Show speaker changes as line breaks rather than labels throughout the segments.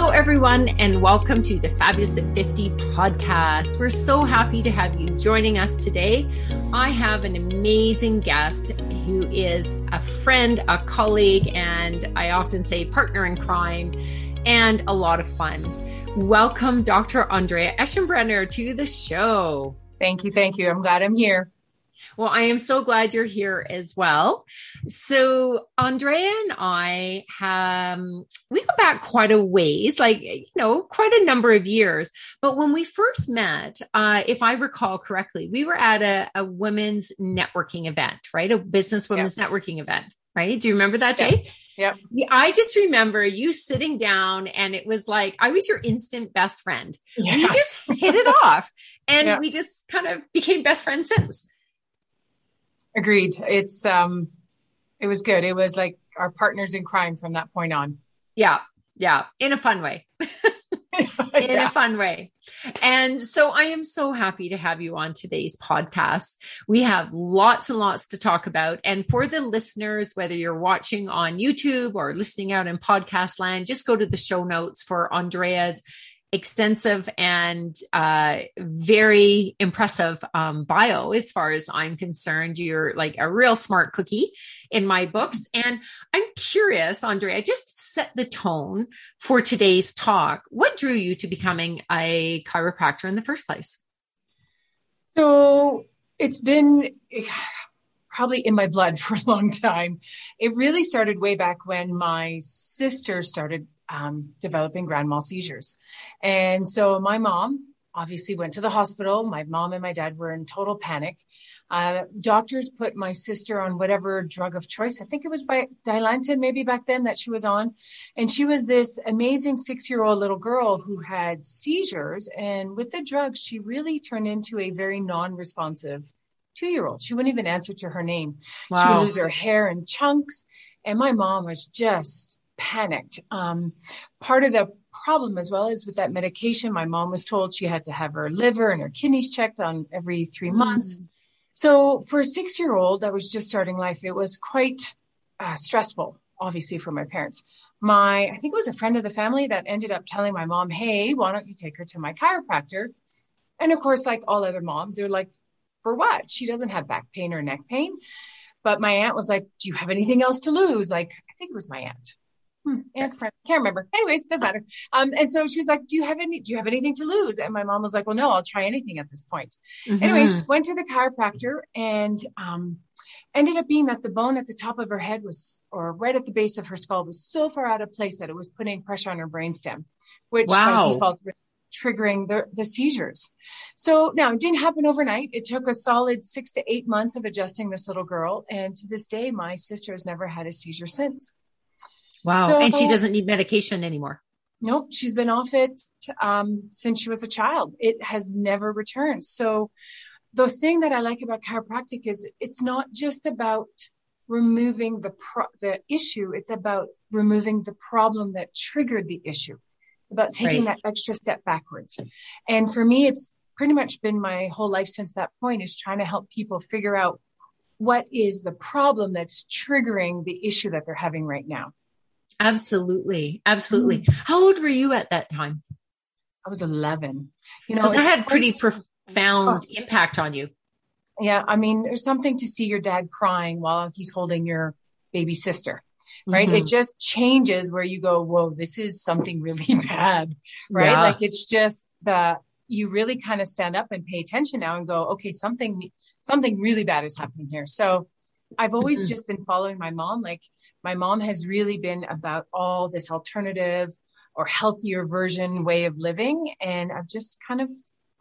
Hello, everyone, and welcome to the Fabulous at 50 podcast. We're so happy to have you joining us today. I have an amazing guest who is a friend, a colleague, and I often say partner in crime, and a lot of fun. Welcome, Dr. Andrea Eschenbrenner, to the show.
Thank you. Thank you. I'm glad I'm here.
Well, I am so glad you're here as well. So, Andrea and I have, um, we go back quite a ways, like, you know, quite a number of years. But when we first met, uh, if I recall correctly, we were at a, a women's networking event, right? A business women's yep. networking event, right? Do you remember that day?
Yes.
Yep. I just remember you sitting down and it was like I was your instant best friend. Yes. We just hit it off and yep. we just kind of became best friends since.
Agreed. It's um it was good. It was like our partners in crime from that point on.
Yeah. Yeah. In a fun way. in yeah. a fun way. And so I am so happy to have you on today's podcast. We have lots and lots to talk about. And for the listeners, whether you're watching on YouTube or listening out in podcast land, just go to the show notes for Andrea's extensive and uh, very impressive um, bio as far as I'm concerned. You're like a real smart cookie in my books. And I'm curious, Andrea, just set the tone for today's talk. What drew you to becoming a chiropractor in the first place?
So it's been probably in my blood for a long time. It really started way back when my sister started um, developing grand mal seizures. And so my mom obviously went to the hospital. My mom and my dad were in total panic. Uh, doctors put my sister on whatever drug of choice. I think it was by Dilantin maybe back then that she was on. And she was this amazing six year old little girl who had seizures. And with the drugs, she really turned into a very non responsive two year old. She wouldn't even answer to her name. Wow. She would lose her hair in chunks. And my mom was just panicked. Um, part of the problem as well is with that medication, my mom was told she had to have her liver and her kidneys checked on every three months. Mm. So for a six year old that was just starting life, it was quite uh, stressful, obviously, for my parents. My, I think it was a friend of the family that ended up telling my mom, Hey, why don't you take her to my chiropractor? And of course, like all other moms, they're like, for what? She doesn't have back pain or neck pain. But my aunt was like, do you have anything else to lose? Like, I think it was my aunt hmm, aunt friend, can't remember. Anyways, doesn't matter. Um, and so she was like, "Do you have any? Do you have anything to lose?" And my mom was like, "Well, no, I'll try anything at this point." Mm-hmm. Anyways, went to the chiropractor and um, ended up being that the bone at the top of her head was, or right at the base of her skull, was so far out of place that it was putting pressure on her brainstem, which wow. by default triggering the, the seizures. So now it didn't happen overnight. It took a solid six to eight months of adjusting this little girl. And to this day, my sister has never had a seizure since.
Wow. So, and she doesn't need medication anymore.
Nope. She's been off it um, since she was a child. It has never returned. So the thing that I like about chiropractic is it's not just about removing the pro- the issue. It's about removing the problem that triggered the issue. It's about taking right. that extra step backwards. And for me, it's pretty much been my whole life since that point is trying to help people figure out what is the problem that's triggering the issue that they're having right now.
Absolutely. Absolutely. Mm. How old were you at that time?
I was 11.
You know, so that had pretty profound oh. impact on you.
Yeah. I mean, there's something to see your dad crying while he's holding your baby sister, right? Mm-hmm. It just changes where you go, whoa, this is something really bad, right? Yeah. Like it's just the, you really kind of stand up and pay attention now and go, okay, something, something really bad is happening here. So I've always mm-hmm. just been following my mom. Like my mom has really been about all this alternative or healthier version way of living. And I've just kind of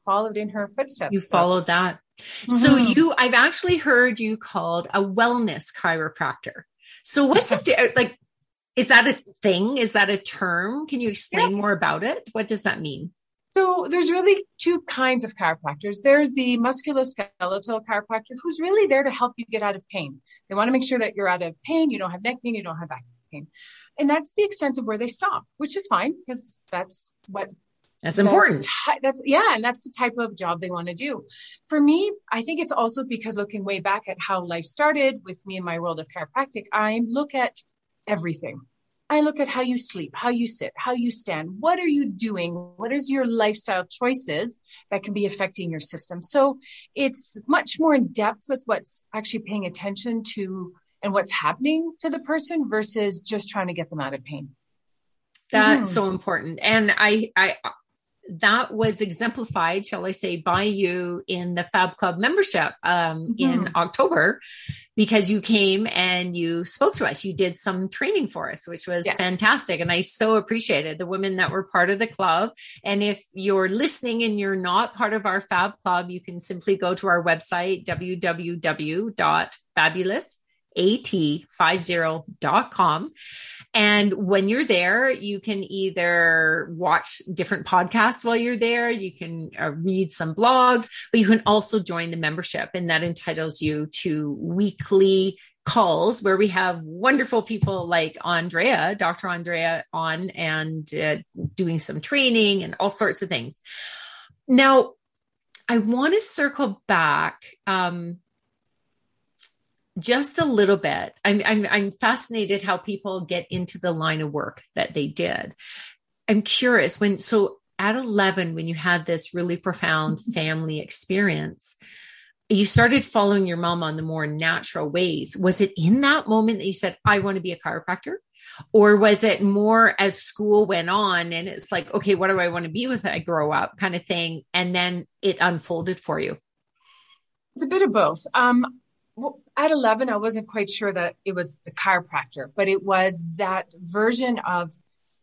followed in her footsteps.
You followed that. Mm-hmm. So you, I've actually heard you called a wellness chiropractor. So what's it like? Is that a thing? Is that a term? Can you explain yeah. more about it? What does that mean?
So there's really two kinds of chiropractors. There's the musculoskeletal chiropractor who's really there to help you get out of pain. They want to make sure that you're out of pain, you don't have neck pain, you don't have back pain. And that's the extent of where they stop, which is fine because that's what
that's important.
That's yeah, and that's the type of job they want to do. For me, I think it's also because looking way back at how life started with me in my world of chiropractic, I look at everything I look at how you sleep, how you sit, how you stand. What are you doing? What is your lifestyle choices that can be affecting your system? So it's much more in depth with what's actually paying attention to and what's happening to the person versus just trying to get them out of pain.
That's mm. so important. And I, I, that was exemplified, shall I say, by you in the Fab Club membership um, mm-hmm. in October because you came and you spoke to us. You did some training for us, which was yes. fantastic. And I so appreciated the women that were part of the club. And if you're listening and you're not part of our Fab Club, you can simply go to our website, www.fabulous at50.com. And when you're there, you can either watch different podcasts while you're there, you can uh, read some blogs, but you can also join the membership, and that entitles you to weekly calls where we have wonderful people like Andrea, Dr. Andrea, on and uh, doing some training and all sorts of things. Now, I want to circle back. Um, just a little bit. I'm, I'm, I'm fascinated how people get into the line of work that they did. I'm curious when, so at 11, when you had this really profound mm-hmm. family experience, you started following your mom on the more natural ways. Was it in that moment that you said, I want to be a chiropractor? Or was it more as school went on and it's like, okay, what do I want to be with I grow up kind of thing? And then it unfolded for you?
It's a bit of both. Um, at 11, I wasn't quite sure that it was the chiropractor, but it was that version of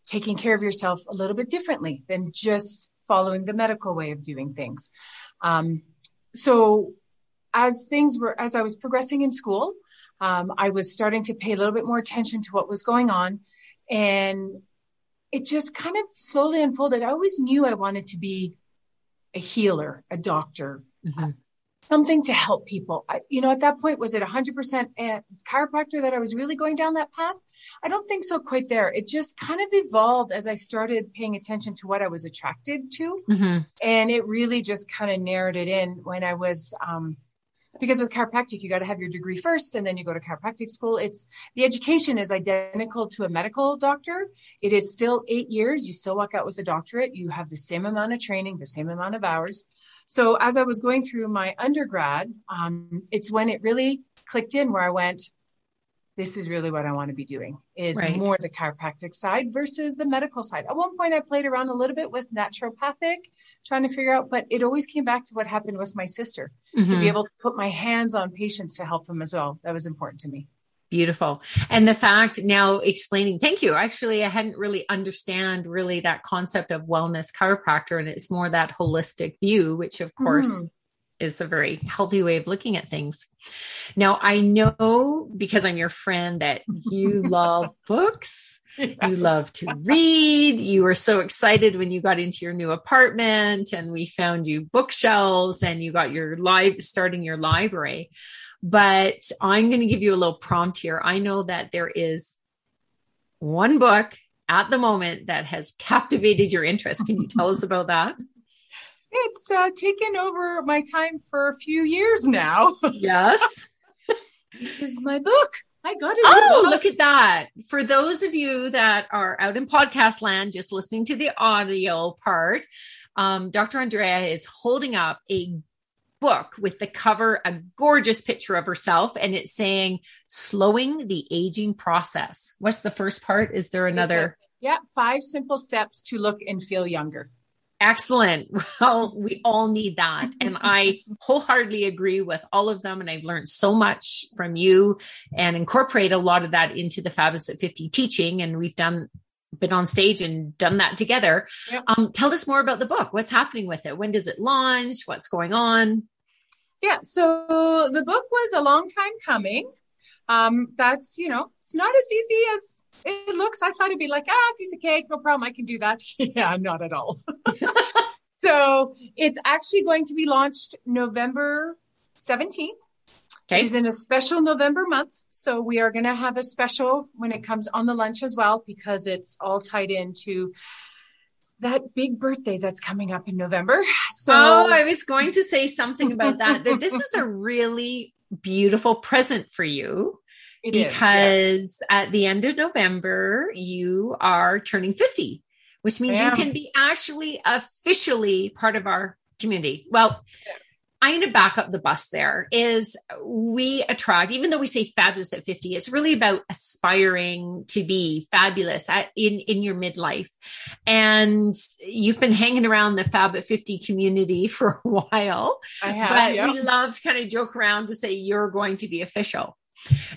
taking care of yourself a little bit differently than just following the medical way of doing things. Um, so as things were, as I was progressing in school, um, I was starting to pay a little bit more attention to what was going on. And it just kind of slowly unfolded. I always knew I wanted to be a healer, a doctor, mm-hmm something to help people. I, you know, at that point, was it 100% chiropractor that I was really going down that path? I don't think so quite there. It just kind of evolved as I started paying attention to what I was attracted to. Mm-hmm. And it really just kind of narrowed it in when I was, um, because with chiropractic, you got to have your degree first and then you go to chiropractic school. It's the education is identical to a medical doctor. It is still eight years. You still walk out with a doctorate. You have the same amount of training, the same amount of hours. So as I was going through my undergrad, um, it's when it really clicked in where I went, this is really what I want to be doing is right. more the chiropractic side versus the medical side. At one point I played around a little bit with naturopathic, trying to figure out, but it always came back to what happened with my sister mm-hmm. to be mm-hmm. able to put my hands on patients to help them as well. That was important to me.
Beautiful. And the fact now explaining, thank you. Actually, I hadn't really understand really that concept of wellness chiropractor and it's more that holistic view, which of course mm. is a very healthy way of looking at things. Now, I know because I'm your friend that you love books. Yes. You love to read. You were so excited when you got into your new apartment and we found you bookshelves and you got your live starting your library. But I'm going to give you a little prompt here. I know that there is one book at the moment that has captivated your interest. Can you tell us about that?
It's uh, taken over my time for a few years now.
Yes.
this is my book. I got it.
Oh, look at that. For those of you that are out in podcast land, just listening to the audio part, um, Dr. Andrea is holding up a book with the cover, a gorgeous picture of herself, and it's saying slowing the aging process. What's the first part? Is there another?
Yeah, five simple steps to look and feel younger.
Excellent. Well, we all need that. And I wholeheartedly agree with all of them. And I've learned so much from you and incorporate a lot of that into the Fabulous at 50 teaching. And we've done been on stage and done that together. Yep. Um, tell us more about the book. What's happening with it? When does it launch? What's going on?
Yeah, so the book was a long time coming. Um, that's, you know, it's not as easy as it looks. I thought it'd be like, ah, piece of cake, no problem. I can do that. yeah, not at all. so it's actually going to be launched November 17th. Okay. It's in a special November month. So we are going to have a special when it comes on the lunch as well, because it's all tied into that big birthday that's coming up in November.
So oh, I was going to say something about that. that this is a really beautiful present for you It because is, yeah. at the end of November, you are turning 50, which means you can be actually officially part of our community. Well. I'm going to back up the bus there is we attract, even though we say fabulous at 50, it's really about aspiring to be fabulous at, in, in your midlife. And you've been hanging around the Fab at 50 community for a while.
I have,
but yeah. we love to kind of joke around to say you're going to be official.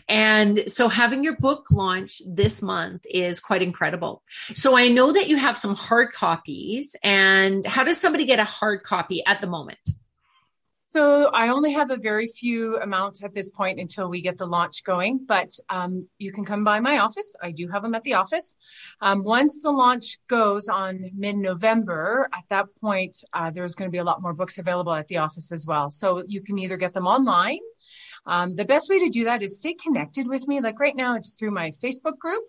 And so having your book launch this month is quite incredible. So I know that you have some hard copies and how does somebody get a hard copy at the moment?
So I only have a very few amount at this point until we get the launch going, but um, you can come by my office. I do have them at the office. Um, once the launch goes on mid-November, at that point, uh, there's going to be a lot more books available at the office as well. So you can either get them online. Um, the best way to do that is stay connected with me. Like right now, it's through my Facebook group.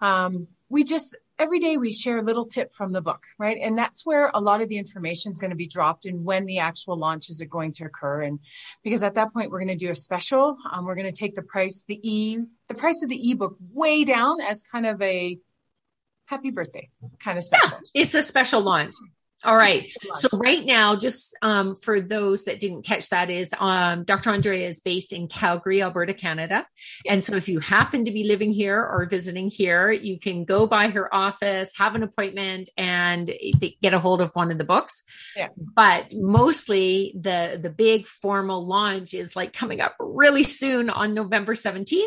Um, we just every day we share a little tip from the book, right? And that's where a lot of the information is going to be dropped and when the actual launches are going to occur. And because at that point we're going to do a special, um, we're going to take the price, the e, the price of the ebook way down as kind of a happy birthday kind of special.
Yeah, it's a special launch. All right. So right now, just um, for those that didn't catch that, is um, Dr. Andrea is based in Calgary, Alberta, Canada. And so if you happen to be living here or visiting here, you can go by her office, have an appointment, and get a hold of one of the books.
Yeah.
But mostly the the big formal launch is like coming up really soon on November 17th.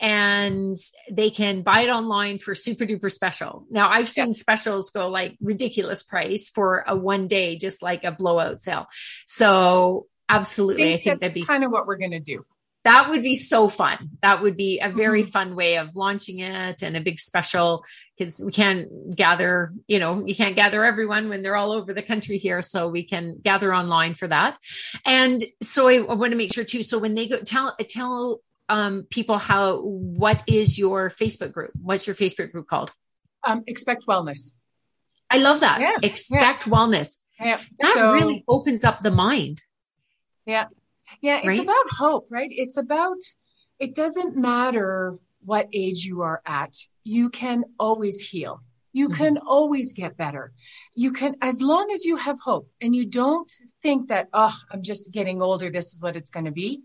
And they can buy it online for super duper special. Now I've seen yes. specials go like ridiculous price for for a one day, just like a blowout sale. So absolutely. I think, I think that'd be
kind of what we're going to do.
That would be so fun. That would be a very mm-hmm. fun way of launching it and a big special because we can't gather, you know, you can't gather everyone when they're all over the country here. So we can gather online for that. And so I, I want to make sure too. So when they go tell, tell um, people how, what is your Facebook group? What's your Facebook group called?
Um, expect wellness.
I love that. Yeah, Expect yeah. wellness.
Yeah.
That so, really opens up the mind.
Yeah. Yeah. It's right? about hope, right? It's about, it doesn't matter what age you are at. You can always heal. You mm-hmm. can always get better. You can, as long as you have hope and you don't think that, oh, I'm just getting older. This is what it's going to be.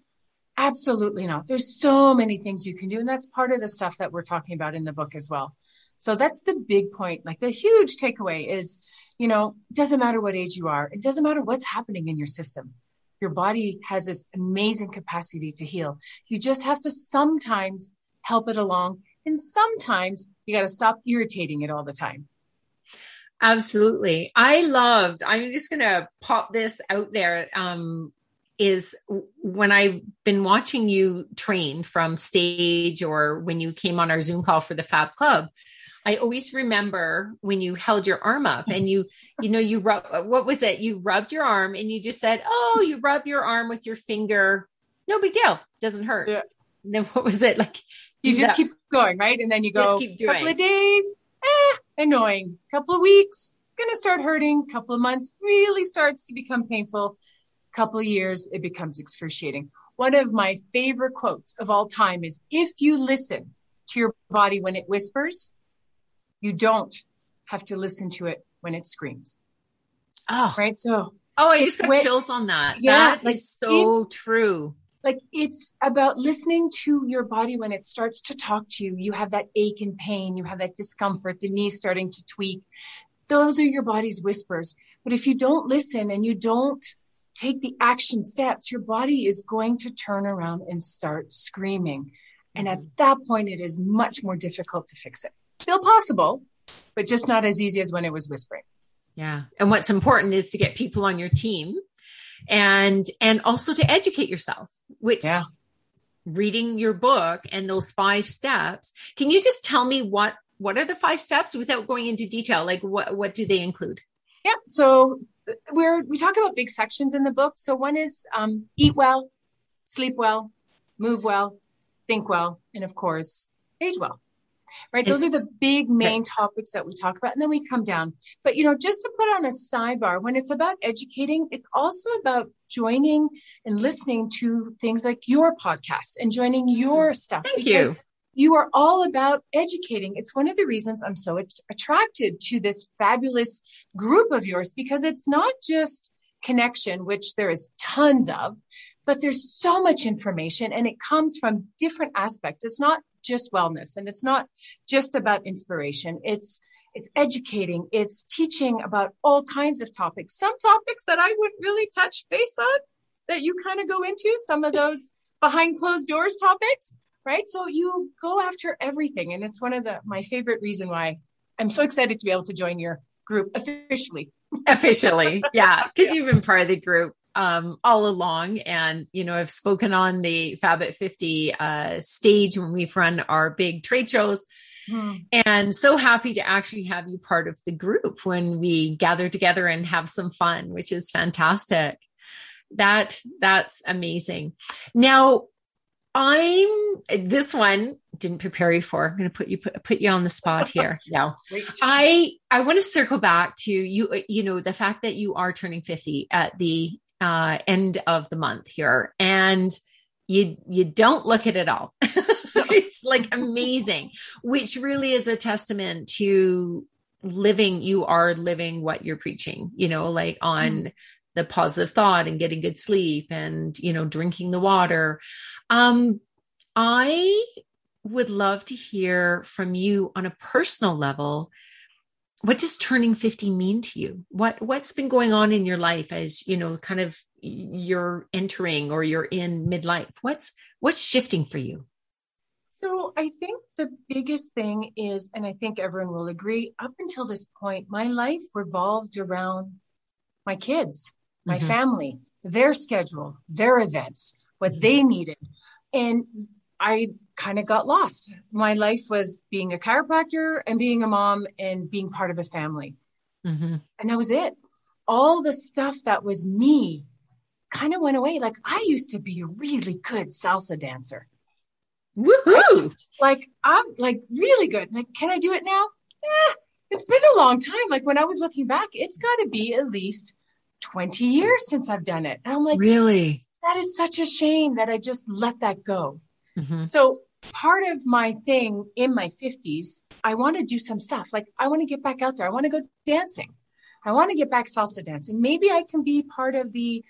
Absolutely not. There's so many things you can do. And that's part of the stuff that we're talking about in the book as well. So that's the big point. Like the huge takeaway is, you know, it doesn't matter what age you are. It doesn't matter what's happening in your system. Your body has this amazing capacity to heal. You just have to sometimes help it along. And sometimes you got to stop irritating it all the time.
Absolutely. I loved, I'm just going to pop this out there. Um, is when I've been watching you train from stage or when you came on our Zoom call for the Fab Club, I always remember when you held your arm up and you, you know, you rub, what was it? You rubbed your arm and you just said, Oh, you rub your arm with your finger. No big deal. Doesn't hurt. Yeah. And then what was it like?
You just that. keep going, right? And then you go, just keep doing. couple of days, eh, annoying. Couple of weeks, gonna start hurting. Couple of months really starts to become painful. Couple of years, it becomes excruciating. One of my favorite quotes of all time is, if you listen to your body when it whispers, you don't have to listen to it when it screams.
Oh,
right. So,
oh, I just got when, chills on that. Yeah, that like is so it, true.
Like it's about listening to your body when it starts to talk to you. You have that ache and pain, you have that discomfort, the knee starting to tweak. Those are your body's whispers. But if you don't listen and you don't take the action steps, your body is going to turn around and start screaming. And at mm-hmm. that point, it is much more difficult to fix it. Still possible, but just not as easy as when it was whispering.
Yeah. And what's important is to get people on your team and and also to educate yourself, which yeah. reading your book and those five steps. Can you just tell me what what are the five steps without going into detail? Like what what do they include?
Yeah. So we're we talk about big sections in the book. So one is um, eat well, sleep well, move well, think well, and of course, age well. Right? Those are the big main topics that we talk about. And then we come down. But, you know, just to put on a sidebar, when it's about educating, it's also about joining and listening to things like your podcast and joining your mm-hmm. stuff.
Thank you.
You are all about educating. It's one of the reasons I'm so attracted to this fabulous group of yours because it's not just connection, which there is tons of, but there's so much information and it comes from different aspects. It's not just wellness and it's not just about inspiration. It's it's educating, it's teaching about all kinds of topics. Some topics that I wouldn't really touch base on that you kind of go into, some of those behind closed doors topics, right? So you go after everything. And it's one of the my favorite reason why I'm so excited to be able to join your group officially.
officially. Yeah. Because yeah. you've been part of the group um, all along. And, you know, I've spoken on the Fab at 50 uh, stage when we've run our big trade shows. Hmm. And so happy to actually have you part of the group when we gather together and have some fun, which is fantastic. That that's amazing. Now, I'm this one didn't prepare you for. I'm going to put you put, put you on the spot here. No, I I want to circle back to you. You know the fact that you are turning 50 at the uh, end of the month here, and you you don't look at it at all. it's like amazing, which really is a testament to living. You are living what you're preaching. You know, like on. Mm the positive thought and getting good sleep and you know drinking the water um i would love to hear from you on a personal level what does turning 50 mean to you what what's been going on in your life as you know kind of you're entering or you're in midlife what's what's shifting for you
so i think the biggest thing is and i think everyone will agree up until this point my life revolved around my kids my mm-hmm. family their schedule their events what mm-hmm. they needed and I kind of got lost. My life was being a chiropractor and being a mom and being part of a family. Mm-hmm. And that was it. All the stuff that was me kind of went away. Like I used to be a really good salsa dancer.
Woohoo! Right?
Like I'm like really good. Like, can I do it now? Eh, it's been a long time. Like when I was looking back, it's got to be at least 20 years since I've done it. And I'm like,
really?
That is such a shame that I just let that go. Mm-hmm. So part of my thing in my 50s, I want to do some stuff. Like I want to get back out there. I want to go dancing. I want to get back salsa dancing. Maybe I can be part of the,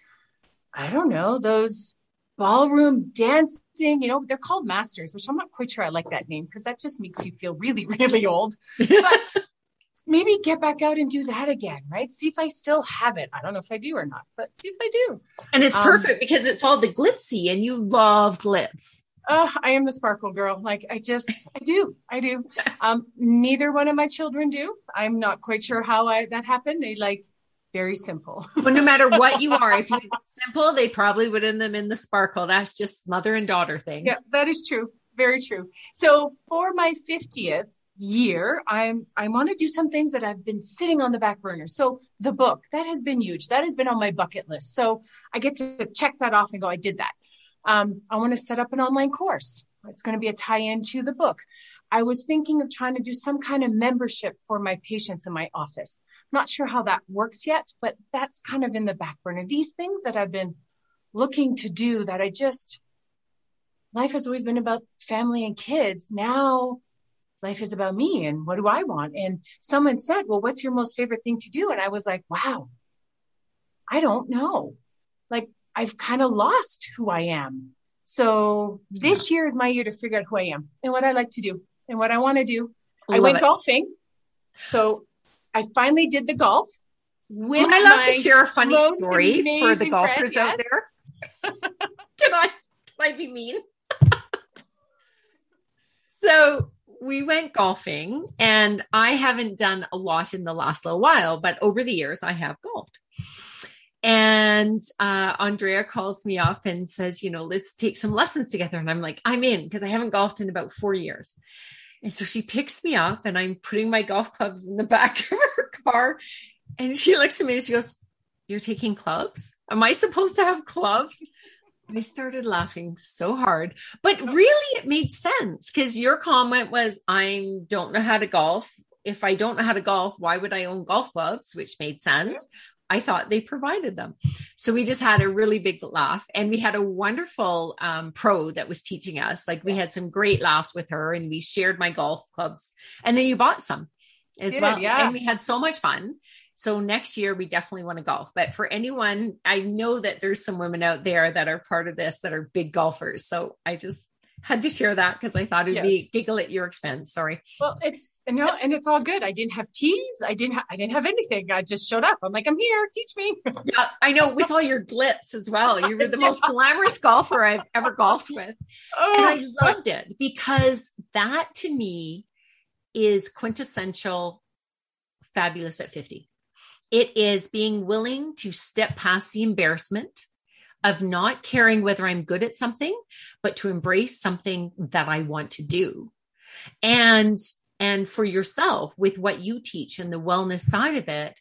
I don't know, those ballroom dancing, you know, they're called masters, which I'm not quite sure I like that name because that just makes you feel really, really old. But maybe get back out and do that again, right? See if I still have it. I don't know if I do or not, but see if I do.
And it's um, perfect because it's all the glitzy and you love glitz
oh, I am the sparkle girl. Like I just, I do, I do. Um, neither one of my children do. I'm not quite sure how I, that happened. They like very simple.
but no matter what you are, if you simple, they probably would end them in the sparkle. That's just mother and daughter thing.
Yeah, that is true. Very true. So for my 50th year, I'm, I want to do some things that I've been sitting on the back burner. So the book that has been huge. That has been on my bucket list. So I get to check that off and go, I did that. Um, I want to set up an online course. It's going to be a tie in to the book. I was thinking of trying to do some kind of membership for my patients in my office. Not sure how that works yet, but that's kind of in the back burner. These things that I've been looking to do that I just, life has always been about family and kids. Now life is about me and what do I want? And someone said, well, what's your most favorite thing to do? And I was like, wow, I don't know. Like I've kind of lost who I am. So this yeah. year is my year to figure out who I am and what I like to do and what I want to do. Love I went it. golfing. So I finally did the golf.
Oh, With I love to share a funny story for the golfers friend, out there. can I can I be mean? so we went golfing and I haven't done a lot in the last little while, but over the years I have golfed. And uh, Andrea calls me up and says, you know, let's take some lessons together. And I'm like, I'm in because I haven't golfed in about four years. And so she picks me up and I'm putting my golf clubs in the back of her car. And she looks at me and she goes, You're taking clubs? Am I supposed to have clubs? I started laughing so hard, but really it made sense because your comment was, I don't know how to golf. If I don't know how to golf, why would I own golf clubs? Which made sense. I thought they provided them. So we just had a really big laugh and we had a wonderful um, pro that was teaching us. Like we yes. had some great laughs with her and we shared my golf clubs and then you bought some as Did, well. Yeah. And we had so much fun. So next year we definitely want to golf. But for anyone, I know that there's some women out there that are part of this that are big golfers. So I just had to share that because I thought it'd yes. be giggle at your expense. Sorry.
Well, it's you know, and it's all good. I didn't have teas. I didn't. Ha- I didn't have anything. I just showed up. I'm like, I'm here. Teach me.
yeah, I know. With all your glitz as well, you were the most glamorous golfer I've ever golfed with, oh, and I loved it because that to me is quintessential fabulous at 50. It is being willing to step past the embarrassment of not caring whether I'm good at something, but to embrace something that I want to do. And and for yourself with what you teach and the wellness side of it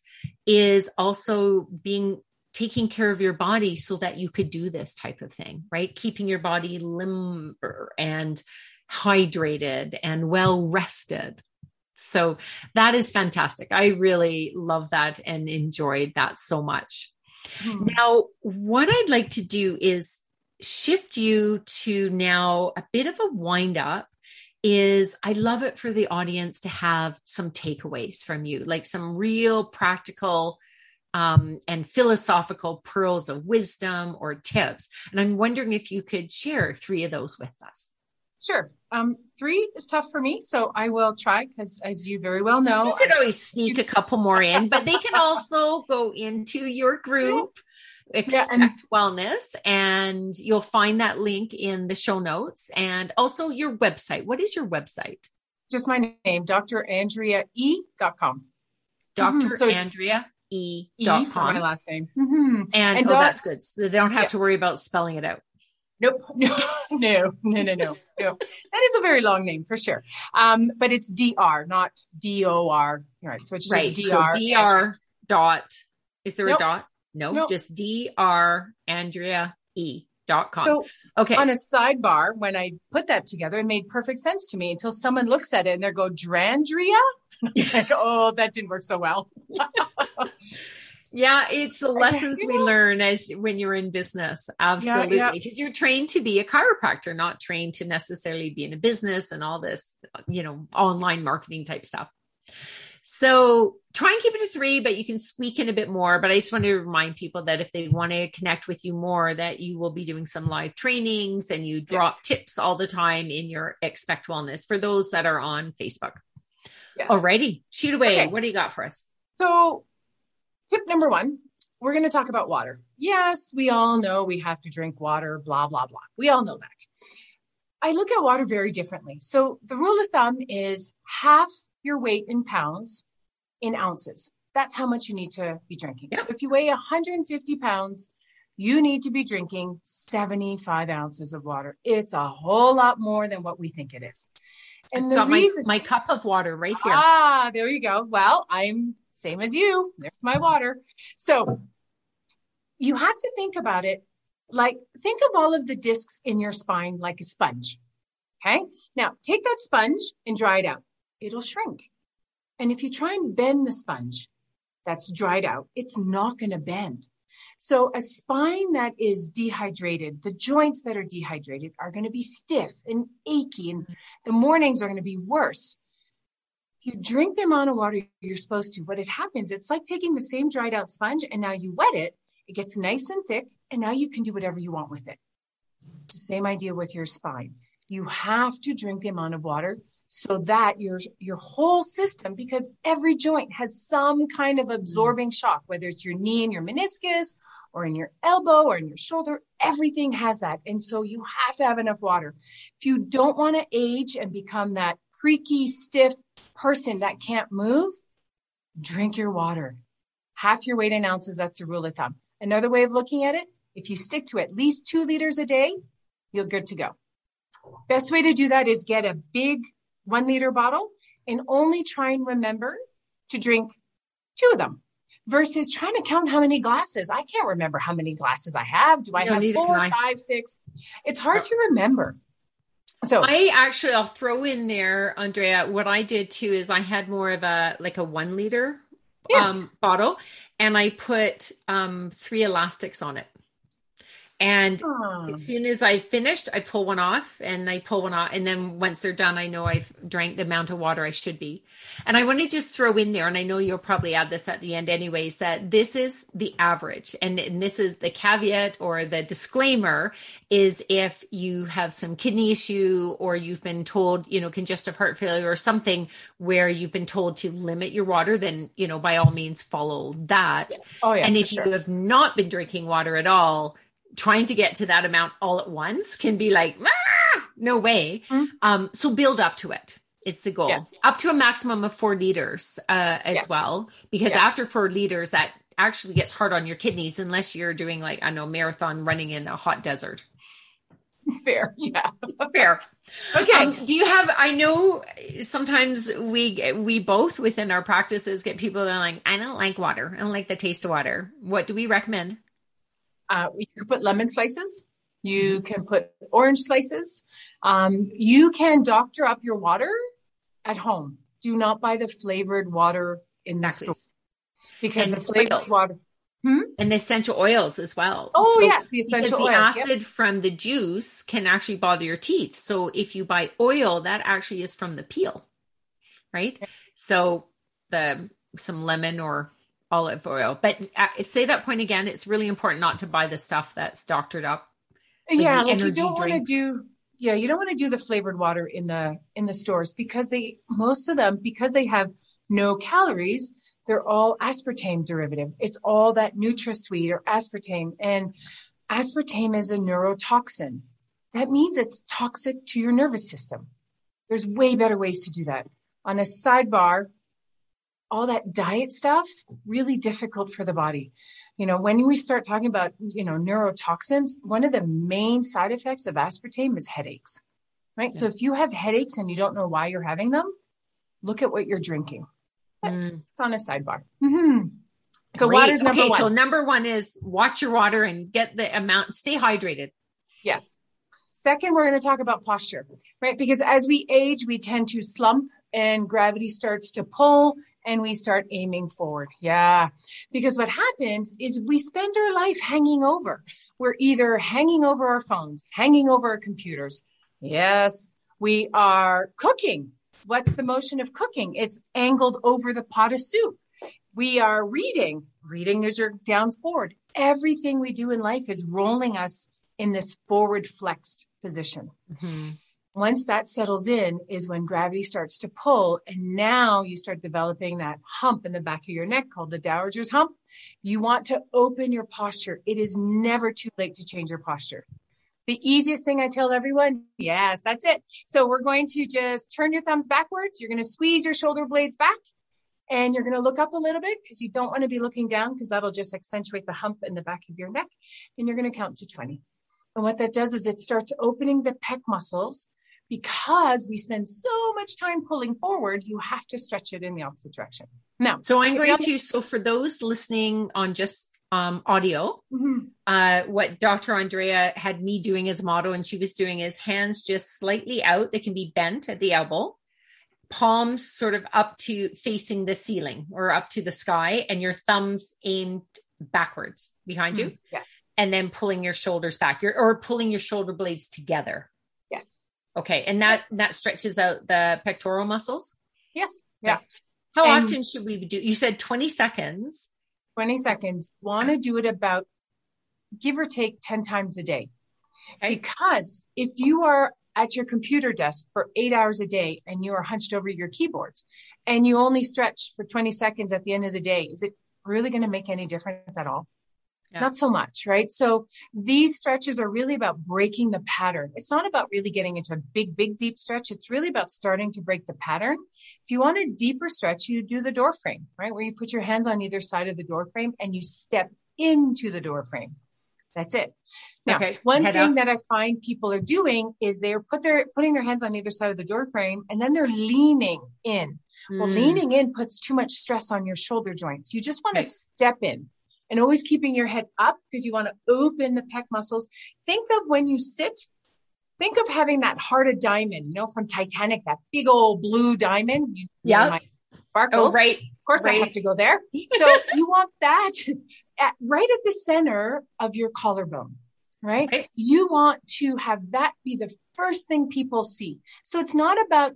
is also being taking care of your body so that you could do this type of thing, right? Keeping your body limber and hydrated and well rested. So that is fantastic. I really love that and enjoyed that so much. Hmm. Now, what I'd like to do is shift you to now a bit of a wind up is I love it for the audience to have some takeaways from you, like some real practical um, and philosophical pearls of wisdom or tips. And I'm wondering if you could share three of those with us.
Sure. Um, three is tough for me, so I will try because, as you very well know,
you could always sneak a couple more in, but they can also go into your group. Expect yeah, and, Wellness, and you'll find that link in the show notes and also your website. What is your website?
Just my name, drandreae.com.
Dr. Mm-hmm. So Andrea E. E
for my last name.
Mm-hmm. And, and oh, that's good. So they don't have yeah. to worry about spelling it out.
Nope. No, no, no, no, no, no. That is a very long name for sure. Um, but it's DR, not D O R. Right. So it's
right.
just DR.
So DR dot. Is there nope. a dot? No, nope. just DR Andrea E dot com. So okay.
On a sidebar, when I put that together, it made perfect sense to me until someone looks at it and they go, Drandria? like, oh, that didn't work so well.
Yeah, it's the lessons we learn as when you're in business. Absolutely. Because yeah, yeah. you're trained to be a chiropractor, not trained to necessarily be in a business and all this, you know, online marketing type stuff. So try and keep it to three, but you can squeak in a bit more. But I just want to remind people that if they want to connect with you more, that you will be doing some live trainings and you drop yes. tips all the time in your Expect Wellness for those that are on Facebook. Yes. Alrighty, shoot away. Okay. What do you got for us?
So tip number one, we're going to talk about water. Yes, we all know we have to drink water, blah, blah, blah. We all know that. I look at water very differently. So the rule of thumb is half your weight in pounds in ounces. That's how much you need to be drinking. So if you weigh 150 pounds, you need to be drinking 75 ounces of water. It's a whole lot more than what we think it is.
And I've the got reason, my, my cup of water right here.
Ah, there you go. Well, I'm same as you. There's my water. So you have to think about it like think of all of the discs in your spine like a sponge. Okay. Now take that sponge and dry it out. It'll shrink. And if you try and bend the sponge that's dried out, it's not going to bend. So a spine that is dehydrated, the joints that are dehydrated are going to be stiff and achy and the mornings are going to be worse you drink the amount of water you're supposed to. What it happens, it's like taking the same dried out sponge and now you wet it. It gets nice and thick, and now you can do whatever you want with it. It's the same idea with your spine. You have to drink the amount of water so that your your whole system, because every joint has some kind of absorbing mm-hmm. shock, whether it's your knee and your meniscus or in your elbow or in your shoulder, everything has that. And so you have to have enough water. If you don't want to age and become that creaky, stiff person that can't move, drink your water. Half your weight in ounces, that's a rule of thumb. Another way of looking at it, if you stick to at least two liters a day, you're good to go. Best way to do that is get a big one liter bottle and only try and remember to drink two of them. versus trying to count how many glasses. I can't remember how many glasses I have. Do I have four, five, six? It's hard to remember.
So I actually I'll throw in there, Andrea. What I did too is I had more of a like a one liter yeah. um, bottle, and I put um, three elastics on it. And oh. as soon as I finished, I pull one off and I pull one off. And then once they're done, I know I've drank the amount of water I should be. And I want to just throw in there, and I know you'll probably add this at the end anyways, that this is the average. And, and this is the caveat or the disclaimer is if you have some kidney issue or you've been told, you know, congestive heart failure or something where you've been told to limit your water, then, you know, by all means follow that. Oh, yeah, and if sure. you have not been drinking water at all, trying to get to that amount all at once can be like, ah, no way. Mm-hmm. Um, so build up to it. It's the goal. Yes. Up to a maximum of four liters uh, as yes. well, because yes. after four liters, that actually gets hard on your kidneys unless you're doing like I know marathon running in a hot desert.
Fair, yeah,
fair. Okay. Um, do you have? I know sometimes we we both within our practices get people that are like, I don't like water. I don't like the taste of water. What do we recommend?
Uh, you can put lemon slices. You can put orange slices. Um, you can doctor up your water at home. Do not buy the flavored water in the store because and the flavored oils. water.
Hmm? And the essential oils as well.
Oh so, yes, the essential
because
oils.
The acid yep. from the juice can actually bother your teeth. So if you buy oil, that actually is from the peel, right? So the some lemon or olive oil. But uh, say that point again. It's really important not to buy the stuff that's doctored up.
Like yeah, like you don't want to do. Yeah, you don't want to do the flavored water in the in the stores because they most of them because they have no calories. They're all aspartame derivative. It's all that NutraSweet or aspartame, and aspartame is a neurotoxin. That means it's toxic to your nervous system. There's way better ways to do that. On a sidebar, all that diet stuff really difficult for the body you know when we start talking about you know neurotoxins one of the main side effects of aspartame is headaches right yeah. so if you have headaches and you don't know why you're having them look at what you're drinking mm. it's on a sidebar mm-hmm.
so Great. water's number okay, one so number one is watch your water and get the amount stay hydrated
yes second we're going to talk about posture right because as we age we tend to slump and gravity starts to pull and we start aiming forward. Yeah. Because what happens is we spend our life hanging over. We're either hanging over our phones, hanging over our computers. Yes. We are cooking. What's the motion of cooking? It's angled over the pot of soup. We are reading. Reading is your down forward. Everything we do in life is rolling us in this forward flexed position. Mm-hmm. Once that settles in is when gravity starts to pull. And now you start developing that hump in the back of your neck called the dowager's hump. You want to open your posture. It is never too late to change your posture. The easiest thing I tell everyone, yes, that's it. So we're going to just turn your thumbs backwards. You're going to squeeze your shoulder blades back and you're going to look up a little bit because you don't want to be looking down because that'll just accentuate the hump in the back of your neck. And you're going to count to 20. And what that does is it starts opening the pec muscles because we spend so much time pulling forward, you have to stretch it in the opposite direction. Now,
so I'm going to, so for those listening on just um, audio, mm-hmm. uh, what Dr. Andrea had me doing as model, and she was doing is hands just slightly out. They can be bent at the elbow, palms sort of up to facing the ceiling or up to the sky, and your thumbs aimed backwards behind mm-hmm. you.
Yes.
And then pulling your shoulders back, your, or pulling your shoulder blades together.
Yes.
Okay. And that that stretches out the pectoral muscles?
Yes. Yeah.
How and often should we do? You said 20 seconds.
20 seconds. Want to do it about give or take 10 times a day. Okay. Because if you are at your computer desk for eight hours a day and you are hunched over your keyboards and you only stretch for 20 seconds at the end of the day, is it really going to make any difference at all? Yeah. Not so much, right? So these stretches are really about breaking the pattern. It's not about really getting into a big, big, deep stretch. It's really about starting to break the pattern. If you want a deeper stretch, you do the door frame, right? Where you put your hands on either side of the door frame and you step into the door frame. That's it. Now, okay. one Head thing up. that I find people are doing is they're put their putting their hands on either side of the door frame and then they're leaning in. Mm. Well, hmm. leaning in puts too much stress on your shoulder joints. You just want to step in and always keeping your head up because you want to open the pec muscles. Think of when you sit, think of having that heart of diamond, you know, from Titanic, that big old blue diamond.
yeah.
Sparkles.
Oh, right.
Of course, right. I have to go there. So you want that at, right at the center of your collarbone. Right? right? You want to have that be the first thing people see. So it's not about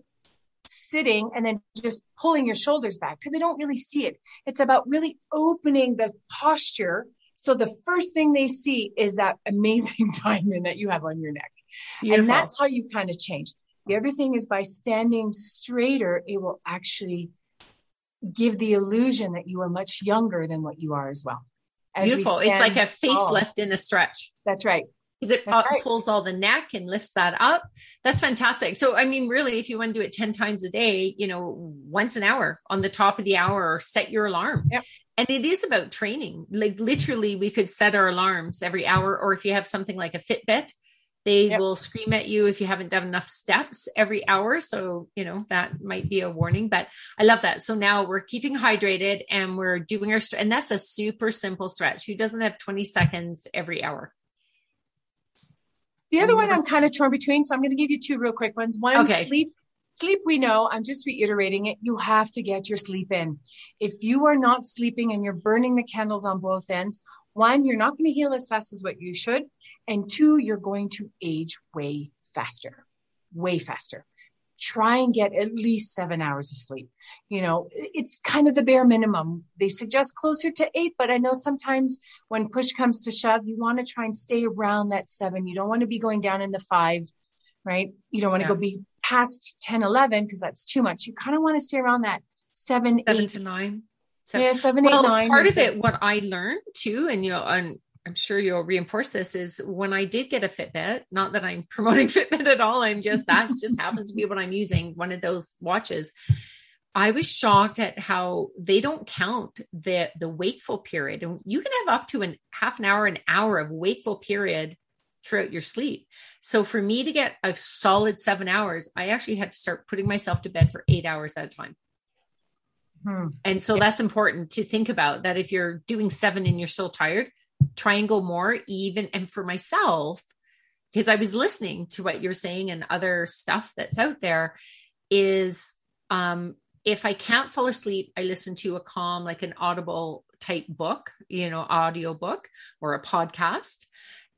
sitting and then just pulling your shoulders back because they don't really see it. It's about really opening the posture. So the first thing they see is that amazing diamond that you have on your neck. Beautiful. And that's how you kind of change. The other thing is by standing straighter, it will actually give the illusion that you are much younger than what you are as well.
As Beautiful. It's like a facelift in a stretch.
That's right
because it right. pulls all the neck and lifts that up. That's fantastic. So, I mean, really, if you want to do it 10 times a day, you know, once an hour on the top of the hour or set your alarm.
Yep.
And it is about training. Like literally, we could set our alarms every hour, or if you have something like a Fitbit, they yep. will scream at you if you haven't done enough steps every hour. So, you know, that might be a warning, but I love that. So now we're keeping hydrated and we're doing our, st- and that's a super simple stretch. Who doesn't have 20 seconds every hour?
The other one I'm kind of torn between, so I'm going to give you two real quick ones. One, okay. sleep. Sleep, we know, I'm just reiterating it. You have to get your sleep in. If you are not sleeping and you're burning the candles on both ends, one, you're not going to heal as fast as what you should. And two, you're going to age way faster, way faster try and get at least seven hours of sleep. You know, it's kind of the bare minimum. They suggest closer to eight, but I know sometimes when push comes to shove, you want to try and stay around that seven. You don't want to be going down in the five, right? You don't want to yeah. go be past 10, 11 because that's too much. You kind of want to stay around that seven,
seven
eight
to nine.
Seven. Yeah, seven, well, eight, nine.
Part of it, what I learned too, and you know, and I'm sure you'll reinforce this is when I did get a Fitbit, not that I'm promoting Fitbit at all. I'm just, that just happens to be what I'm using, one of those watches. I was shocked at how they don't count the, the wakeful period. And you can have up to an half an hour, an hour of wakeful period throughout your sleep. So for me to get a solid seven hours, I actually had to start putting myself to bed for eight hours at a time. Hmm. And so yes. that's important to think about that if you're doing seven and you're still tired, triangle more even and for myself because i was listening to what you're saying and other stuff that's out there is um if i can't fall asleep i listen to a calm like an audible type book you know audio book or a podcast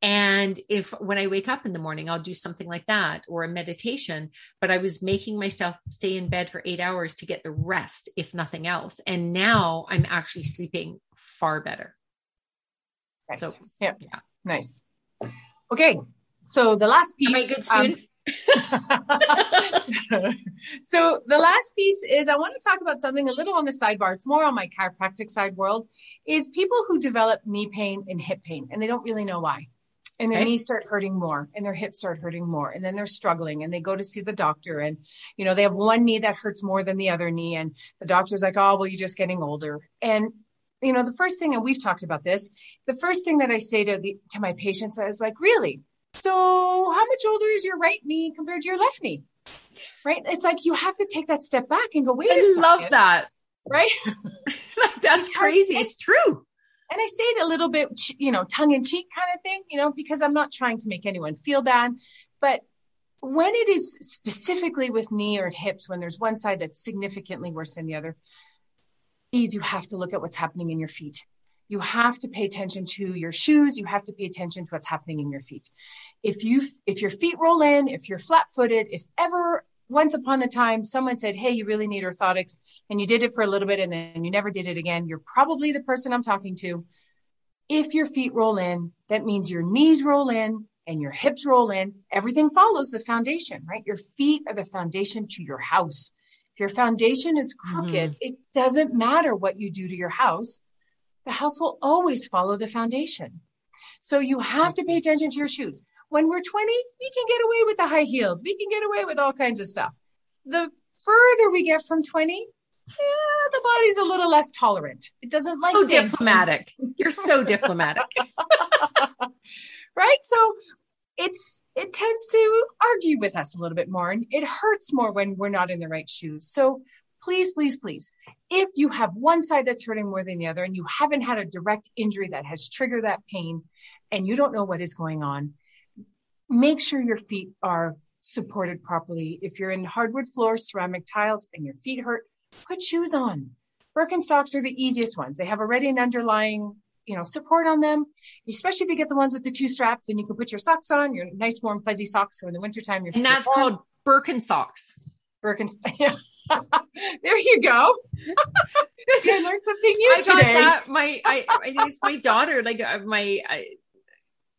and if when I wake up in the morning, I'll do something like that or a meditation, but I was making myself stay in bed for eight hours to get the rest, if nothing else. And now I'm actually sleeping far better.
Nice. So yeah, yeah, nice. Okay, so the last piece. Am I good um, so the last piece is I want to talk about something a little on the sidebar. It's more on my chiropractic side world. Is people who develop knee pain and hip pain and they don't really know why and their okay. knees start hurting more and their hips start hurting more and then they're struggling and they go to see the doctor and you know they have one knee that hurts more than the other knee and the doctor's like oh well you're just getting older and you know, the first thing, and we've talked about this, the first thing that I say to the, to my patients is like, really? So how much older is your right knee compared to your left knee? Right? It's like you have to take that step back and go, wait I
love that.
Right?
That's because crazy. It's true.
And I say it a little bit, you know, tongue in cheek kind of thing, you know, because I'm not trying to make anyone feel bad. But when it is specifically with knee or hips, when there's one side that's significantly worse than the other, is you have to look at what's happening in your feet. You have to pay attention to your shoes. You have to pay attention to what's happening in your feet. If you, if your feet roll in, if you're flat footed, if ever once upon a time someone said, Hey, you really need orthotics and you did it for a little bit and then you never did it again, you're probably the person I'm talking to. If your feet roll in, that means your knees roll in and your hips roll in. Everything follows the foundation, right? Your feet are the foundation to your house your foundation is crooked, mm-hmm. it doesn't matter what you do to your house. The house will always follow the foundation. So you have to pay attention to your shoes. When we're 20, we can get away with the high heels. We can get away with all kinds of stuff. The further we get from 20, yeah, the body's a little less tolerant. It doesn't like
oh diplomatic. You're so diplomatic.
right? So it's it tends to argue with us a little bit more and it hurts more when we're not in the right shoes. So please, please, please, if you have one side that's hurting more than the other and you haven't had a direct injury that has triggered that pain and you don't know what is going on, make sure your feet are supported properly. If you're in hardwood floors, ceramic tiles, and your feet hurt, put shoes on. Birkenstocks are the easiest ones. They have already an underlying, you know, support on them, especially if you get the ones with the two straps and you can put your socks on, your nice warm fuzzy socks. So in the wintertime,
you're And that's called Birkenstocks.
Birkenstocks. Yeah. there you go. I learned something new I today.
that my I, I think it's my daughter, like uh, my I,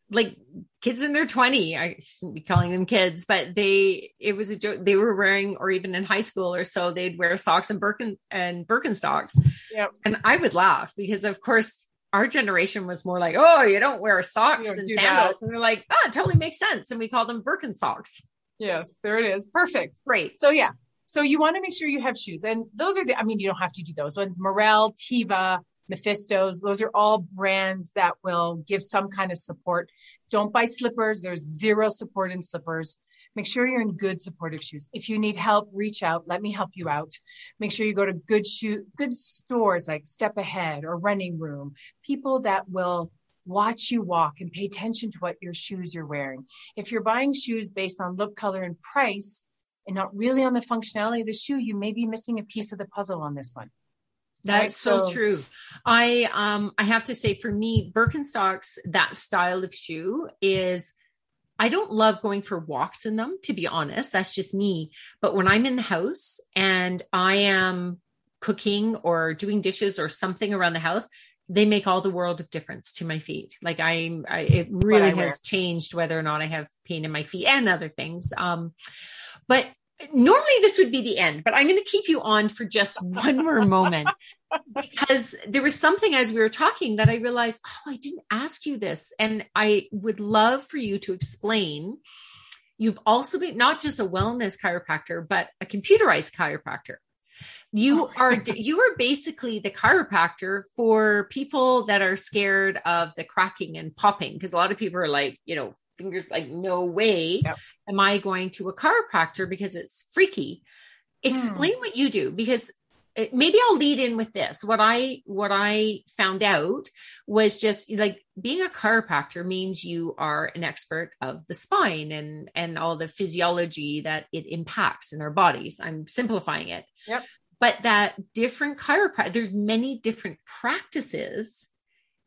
like kids in their 20 i shouldn't be calling them kids but they it was a joke they were wearing or even in high school or so they'd wear socks and birken and birkenstocks
yep.
and i would laugh because of course our generation was more like oh you don't wear socks don't and sandals that. and they're like oh it totally makes sense and we call them birkensocks
yes there it is perfect
great
so yeah so you want to make sure you have shoes and those are the i mean you don't have to do those ones Merrell Teva, Mephistos. Those are all brands that will give some kind of support. Don't buy slippers. There's zero support in slippers. Make sure you're in good supportive shoes. If you need help, reach out. Let me help you out. Make sure you go to good shoe, good stores like Step Ahead or Running Room. People that will watch you walk and pay attention to what your shoes you're wearing. If you're buying shoes based on look, color, and price, and not really on the functionality of the shoe, you may be missing a piece of the puzzle on this one.
That's right? so, so, true. I um I have to say for me, Birkenstocks, that style of shoe is I don't love going for walks in them, to be honest. That's just me. But when I'm in the house and I am cooking or doing dishes or something around the house, they make all the world of difference to my feet. Like I'm, I, it really has wear. changed whether or not I have pain in my feet and other things. Um, but normally this would be the end, but I'm going to keep you on for just one more moment because there was something as we were talking that I realized, oh, I didn't ask you this. And I would love for you to explain. You've also been not just a wellness chiropractor, but a computerized chiropractor. You oh. are you are basically the chiropractor for people that are scared of the cracking and popping because a lot of people are like, you know, fingers like no way yep. am i going to a chiropractor because it's freaky. Explain hmm. what you do because it, maybe i'll lead in with this. What i what i found out was just like being a chiropractor means you are an expert of the spine and and all the physiology that it impacts in our bodies. I'm simplifying it.
Yep.
But that different chiropractor there's many different practices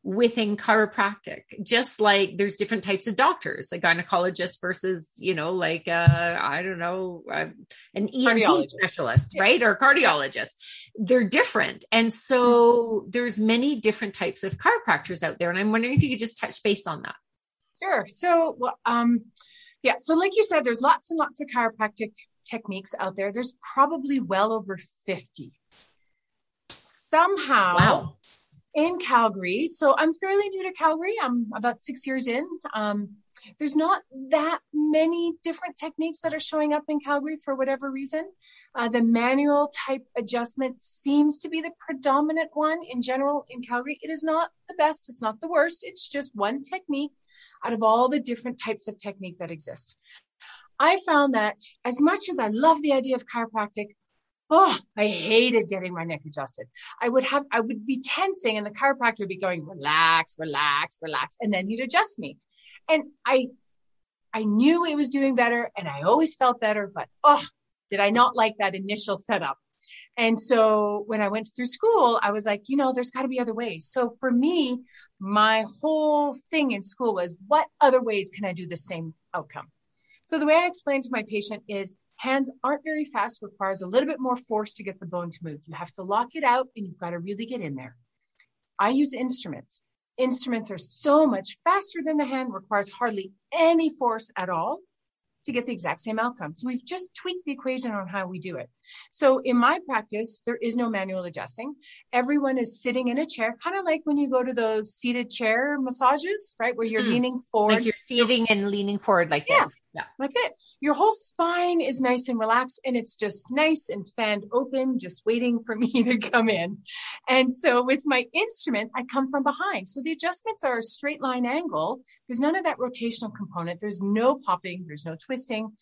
within chiropractic just like there's different types of doctors a gynecologist versus you know like uh i don't know uh, an ENT specialist yeah. right? Or cardiologist. They're different. And so there's many different types of chiropractors out there. And i'm wondering if you could just touch base on that.
Sure. So well, um yeah so like you said there's lots and lots of chiropractic techniques out there. There's probably well over 50 somehow
wow
in Calgary. So I'm fairly new to Calgary. I'm about six years in. Um, there's not that many different techniques that are showing up in Calgary for whatever reason. Uh, the manual type adjustment seems to be the predominant one in general in Calgary. It is not the best, it's not the worst. It's just one technique out of all the different types of technique that exist. I found that as much as I love the idea of chiropractic, Oh, I hated getting my neck adjusted. I would have, I would be tensing and the chiropractor would be going, relax, relax, relax. And then he'd adjust me. And I, I knew it was doing better and I always felt better, but oh, did I not like that initial setup? And so when I went through school, I was like, you know, there's got to be other ways. So for me, my whole thing in school was what other ways can I do the same outcome? So the way I explained to my patient is Hands aren't very fast, requires a little bit more force to get the bone to move. You have to lock it out and you've got to really get in there. I use instruments. Instruments are so much faster than the hand, requires hardly any force at all to get the exact same outcome. So we've just tweaked the equation on how we do it. So in my practice, there is no manual adjusting. Everyone is sitting in a chair, kind of like when you go to those seated chair massages, right? Where you're mm. leaning forward.
Like you're seating and leaning forward like
yeah,
this.
Yeah. That's it. Your whole spine is nice and relaxed and it's just nice and fanned open, just waiting for me to come in. And so with my instrument, I come from behind. So the adjustments are a straight line angle. There's none of that rotational component. There's no popping. There's no twisting.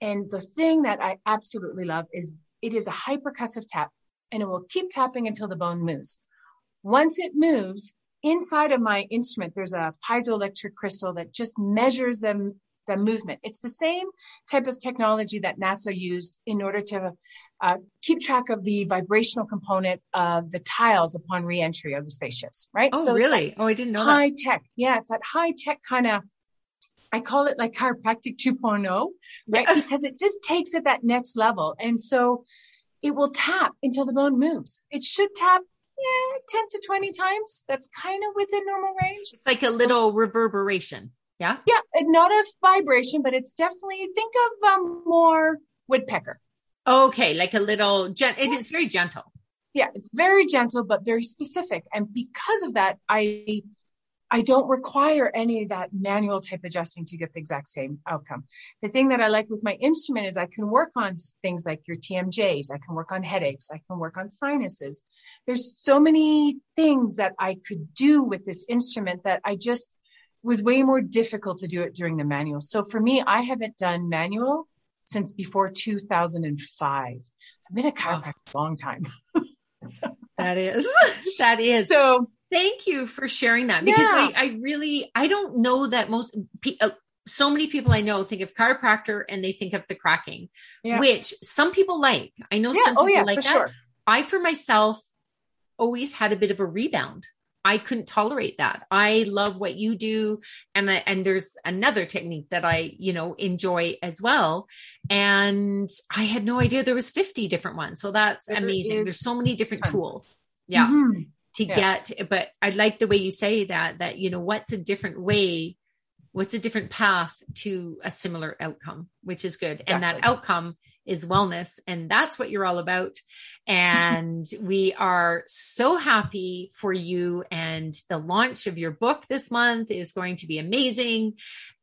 And the thing that I absolutely love is it is a hypercussive tap and it will keep tapping until the bone moves. Once it moves, inside of my instrument, there's a piezoelectric crystal that just measures the, the movement. It's the same type of technology that NASA used in order to uh, keep track of the vibrational component of the tiles upon reentry of the spaceships, right?
Oh, so really? oh, I didn't know
high
that.
tech. Yeah, it's that high tech kind of I call it like chiropractic 2.0, right? because it just takes it that next level. And so it will tap until the bone moves. It should tap, yeah, 10 to 20 times. That's kind of within normal range.
It's like a little reverberation. Yeah.
Yeah. Not a vibration, but it's definitely, think of um, more woodpecker.
Okay. Like a little, gen- it is very gentle.
Yeah. It's very gentle, but very specific. And because of that, I I don't require any of that manual type adjusting to get the exact same outcome. The thing that I like with my instrument is I can work on things like your TMJs. I can work on headaches. I can work on sinuses. There's so many things that I could do with this instrument that I just was way more difficult to do it during the manual. So for me, I haven't done manual since before 2005. I've been a chiropractor a long time.
that is, that is.
So
Thank you for sharing that because yeah. I, I really, I don't know that most people, uh, so many people I know think of chiropractor and they think of the cracking, yeah. which some people like. I know yeah. some oh, people oh, yeah, like that. Sure. I, for myself, always had a bit of a rebound. I couldn't tolerate that. I love what you do, and I, and there's another technique that I you know enjoy as well. And I had no idea there was 50 different ones. So that's there amazing. There's so many different tons. tools. Yeah. Mm-hmm to yeah. get but i like the way you say that that you know what's a different way what's a different path to a similar outcome which is good exactly. and that outcome is wellness. And that's what you're all about. And we are so happy for you. And the launch of your book this month is going to be amazing.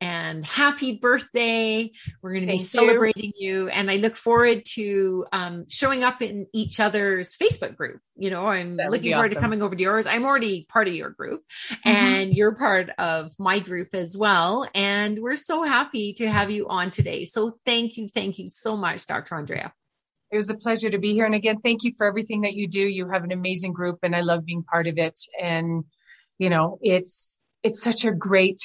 And happy birthday. We're going to Thank be celebrating you. you. And I look forward to um, showing up in each other's Facebook group. You know, I'm looking forward awesome. to coming over to yours. I'm already part of your group mm-hmm. and you're part of my group as well. And we're so happy to have you on today. So thank you. Thank you so much Dr. Andrea.
It was a pleasure to be here. And again, thank you for everything that you do. You have an amazing group and I love being part of it. And, you know, it's, it's such a great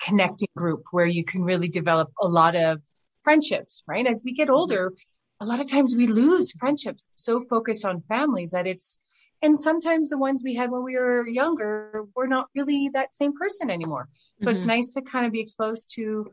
connecting group where you can really develop a lot of friendships, right? As we get mm-hmm. older, a lot of times we lose friendships so focused on families that it's, and sometimes the ones we had when we were younger were not really that same person anymore. So mm-hmm. it's nice to kind of be exposed to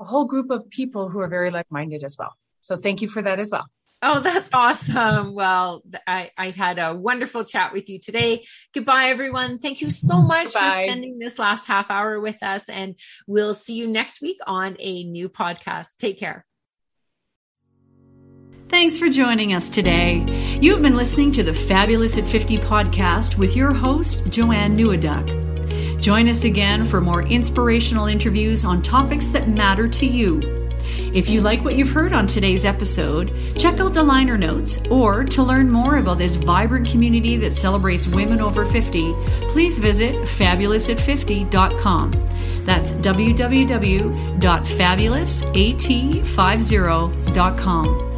a whole group of people who are very like minded as well. So thank you for that as well.
Oh, that's awesome. Well, I, I've had a wonderful chat with you today. Goodbye, everyone. Thank you so much Goodbye. for spending this last half hour with us. And we'll see you next week on a new podcast. Take care.
Thanks for joining us today. You've been listening to the Fabulous at 50 podcast with your host, Joanne Neweduk. Join us again for more inspirational interviews on topics that matter to you. If you like what you've heard on today's episode, check out the liner notes, or to learn more about this vibrant community that celebrates women over 50, please visit fabulousat50.com. That's www.fabulousat50.com.